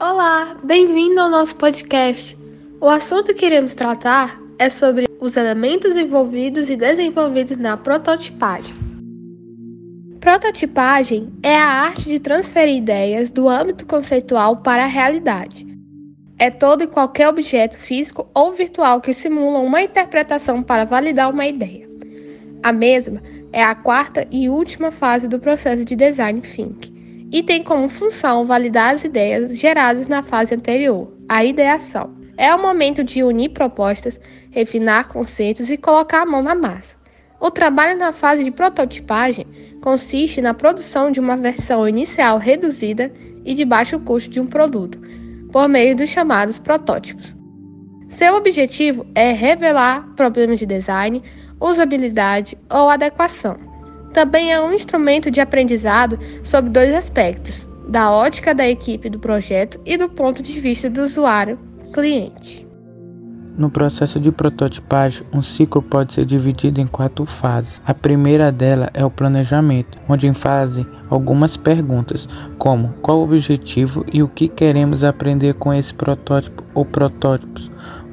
Olá, bem-vindo ao nosso podcast. O assunto que iremos tratar é sobre os elementos envolvidos e desenvolvidos na prototipagem. Prototipagem é a arte de transferir ideias do âmbito conceitual para a realidade. É todo e qualquer objeto físico ou virtual que simula uma interpretação para validar uma ideia. A mesma é a quarta e última fase do processo de design thinking e tem como função validar as ideias geradas na fase anterior, a ideação. É o momento de unir propostas, refinar conceitos e colocar a mão na massa. O trabalho na fase de prototipagem consiste na produção de uma versão inicial reduzida e de baixo custo de um produto, por meio dos chamados protótipos. Seu objetivo é revelar problemas de design, usabilidade ou adequação. Também é um instrumento de aprendizado sobre dois aspectos: da ótica da equipe do projeto e do ponto de vista do usuário cliente. No processo de prototipagem, um ciclo pode ser dividido em quatro fases. A primeira dela é o planejamento, onde fazem algumas perguntas, como qual o objetivo e o que queremos aprender com esse protótipo ou protótipos.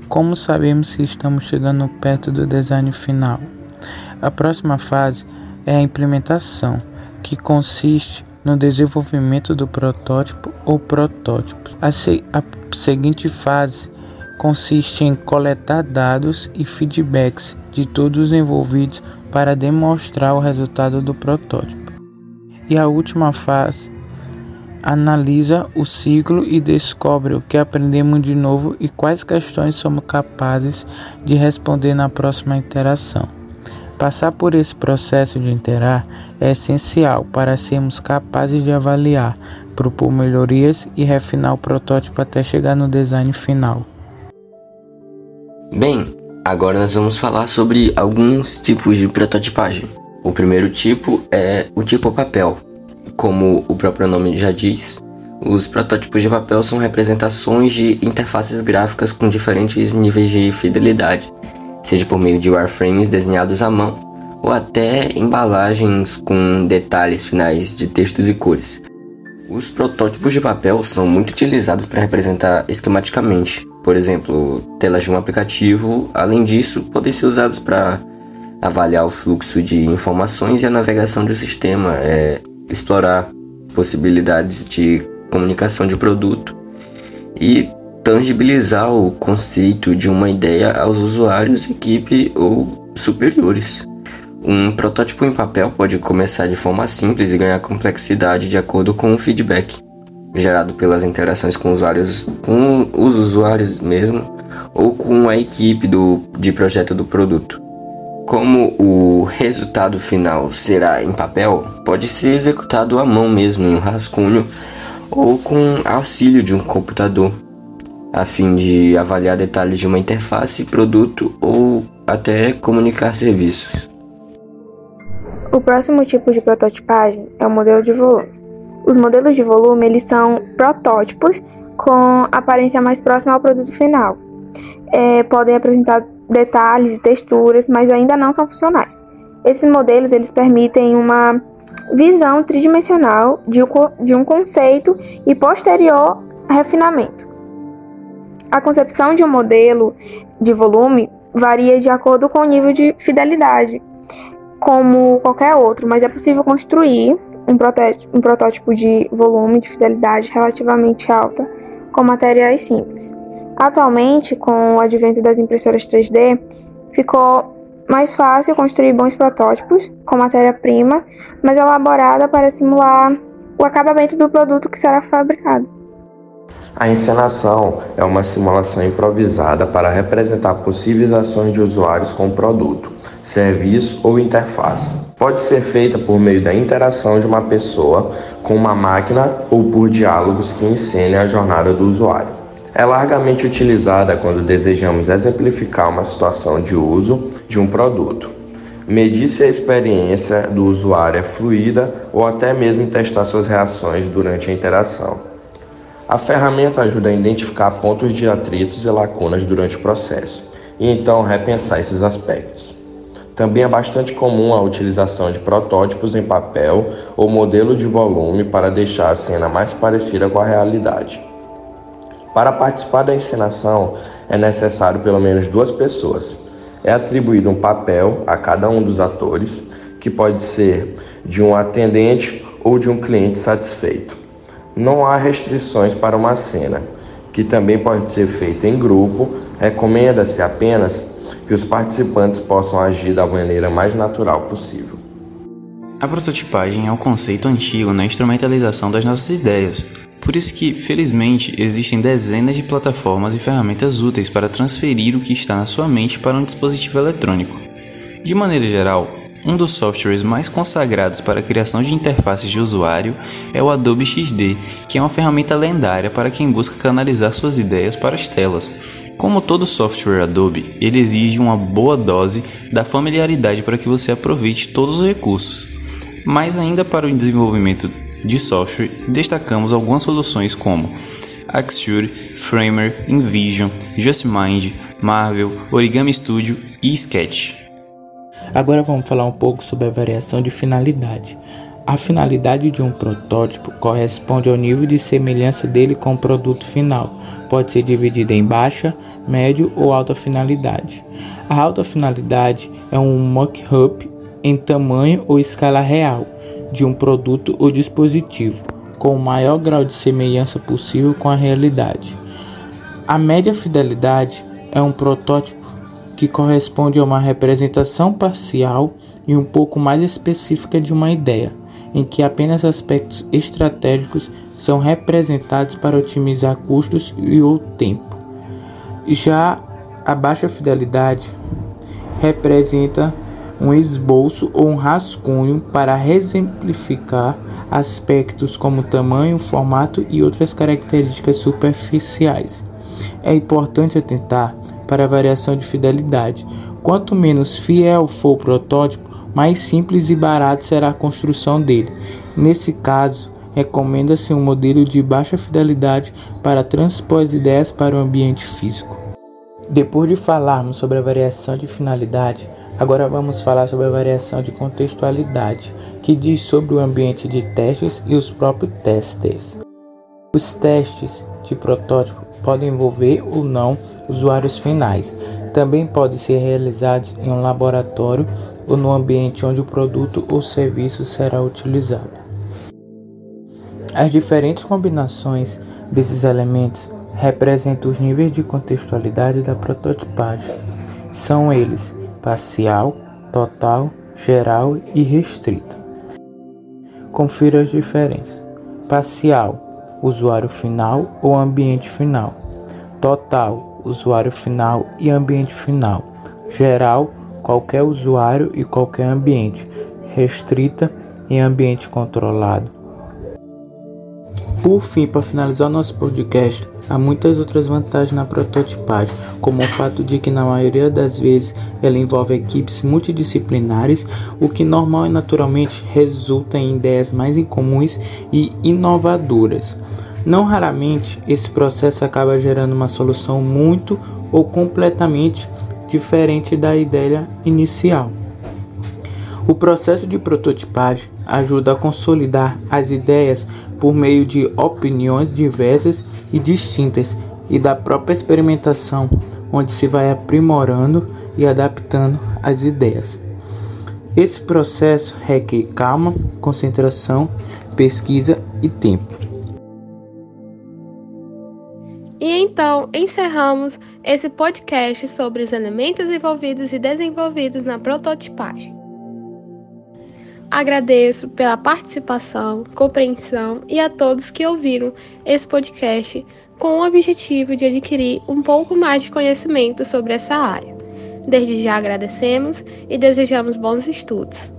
Como sabemos se estamos chegando perto do design final? A próxima fase é a implementação, que consiste no desenvolvimento do protótipo ou protótipos. A, se a seguinte fase consiste em coletar dados e feedbacks de todos os envolvidos para demonstrar o resultado do protótipo. E a última fase analisa o ciclo e descobre o que aprendemos de novo e quais questões somos capazes de responder na próxima interação. Passar por esse processo de interar é essencial para sermos capazes de avaliar, propor melhorias e refinar o protótipo até chegar no design final. Bem, agora nós vamos falar sobre alguns tipos de prototipagem. O primeiro tipo é o tipo papel. Como o próprio nome já diz, os protótipos de papel são representações de interfaces gráficas com diferentes níveis de fidelidade seja por meio de wireframes desenhados à mão ou até embalagens com detalhes finais de textos e cores. Os protótipos de papel são muito utilizados para representar esquematicamente, por exemplo, telas de um aplicativo. Além disso, podem ser usados para avaliar o fluxo de informações e a navegação do sistema, é, explorar possibilidades de comunicação de produto e tangibilizar o conceito de uma ideia aos usuários, equipe ou superiores. Um protótipo em papel pode começar de forma simples e ganhar complexidade de acordo com o feedback gerado pelas interações com usuários, com os usuários mesmo, ou com a equipe do, de projeto do produto. Como o resultado final será em papel, pode ser executado à mão mesmo em um rascunho ou com auxílio de um computador a fim de avaliar detalhes de uma interface, produto ou até comunicar serviços. O próximo tipo de prototipagem é o modelo de volume. Os modelos de volume eles são protótipos com aparência mais próxima ao produto final. É, podem apresentar detalhes e texturas, mas ainda não são funcionais. Esses modelos eles permitem uma visão tridimensional de um conceito e posterior refinamento. A concepção de um modelo de volume varia de acordo com o nível de fidelidade, como qualquer outro, mas é possível construir um protótipo, um protótipo de volume de fidelidade relativamente alta com materiais simples. Atualmente, com o advento das impressoras 3D, ficou mais fácil construir bons protótipos com matéria-prima mais elaborada para simular o acabamento do produto que será fabricado. A encenação é uma simulação improvisada para representar possíveis ações de usuários com o produto, serviço ou interface. Pode ser feita por meio da interação de uma pessoa com uma máquina ou por diálogos que encenem a jornada do usuário. É largamente utilizada quando desejamos exemplificar uma situação de uso de um produto, medir se a experiência do usuário é fluida ou até mesmo testar suas reações durante a interação. A ferramenta ajuda a identificar pontos de atritos e lacunas durante o processo e então repensar esses aspectos. Também é bastante comum a utilização de protótipos em papel ou modelo de volume para deixar a cena mais parecida com a realidade. Para participar da encenação é necessário pelo menos duas pessoas. É atribuído um papel a cada um dos atores, que pode ser de um atendente ou de um cliente satisfeito. Não há restrições para uma cena, que também pode ser feita em grupo, recomenda-se apenas que os participantes possam agir da maneira mais natural possível. A prototipagem é um conceito antigo na instrumentalização das nossas ideias. Por isso que, felizmente, existem dezenas de plataformas e ferramentas úteis para transferir o que está na sua mente para um dispositivo eletrônico. De maneira geral, um dos softwares mais consagrados para a criação de interfaces de usuário é o Adobe XD, que é uma ferramenta lendária para quem busca canalizar suas ideias para as telas. Como todo software Adobe, ele exige uma boa dose da familiaridade para que você aproveite todos os recursos. Mas ainda para o desenvolvimento de software, destacamos algumas soluções como Axure, Framer, InVision, JustMind, Marvel, Origami Studio e Sketch. Agora vamos falar um pouco sobre a variação de finalidade. A finalidade de um protótipo corresponde ao nível de semelhança dele com o produto final. Pode ser dividida em baixa, médio ou alta finalidade. A alta finalidade é um mock-up em tamanho ou escala real de um produto ou dispositivo, com o maior grau de semelhança possível com a realidade. A média fidelidade é um protótipo que corresponde a uma representação parcial e um pouco mais específica de uma ideia, em que apenas aspectos estratégicos são representados para otimizar custos e o tempo. Já a baixa fidelidade representa um esboço ou um rascunho para exemplificar aspectos como tamanho, formato e outras características superficiais. É importante atentar para variação de fidelidade. Quanto menos fiel for o protótipo, mais simples e barato será a construção dele. Nesse caso, recomenda-se um modelo de baixa fidelidade para transpor as ideias para o ambiente físico. Depois de falarmos sobre a variação de finalidade, agora vamos falar sobre a variação de contextualidade, que diz sobre o ambiente de testes e os próprios testers. Os testes de protótipo podem envolver ou não usuários finais. Também podem ser realizados em um laboratório ou no ambiente onde o produto ou serviço será utilizado. As diferentes combinações desses elementos representam os níveis de contextualidade da prototipagem. São eles parcial, total, geral e restrita. Confira as diferenças. Parcial usuário final ou ambiente final. Total, usuário final e ambiente final. Geral, qualquer usuário e qualquer ambiente. Restrita em ambiente controlado. Por fim, para finalizar o nosso podcast, há muitas outras vantagens na prototipagem, como o fato de que na maioria das vezes ela envolve equipes multidisciplinares, o que normal e naturalmente resulta em ideias mais incomuns e inovadoras. Não raramente esse processo acaba gerando uma solução muito ou completamente diferente da ideia inicial. O processo de prototipagem ajuda a consolidar as ideias por meio de opiniões diversas e distintas e da própria experimentação, onde se vai aprimorando e adaptando as ideias. Esse processo requer calma, concentração, pesquisa e tempo. E então encerramos esse podcast sobre os elementos envolvidos e desenvolvidos na prototipagem. Agradeço pela participação, compreensão e a todos que ouviram esse podcast com o objetivo de adquirir um pouco mais de conhecimento sobre essa área. Desde já agradecemos e desejamos bons estudos.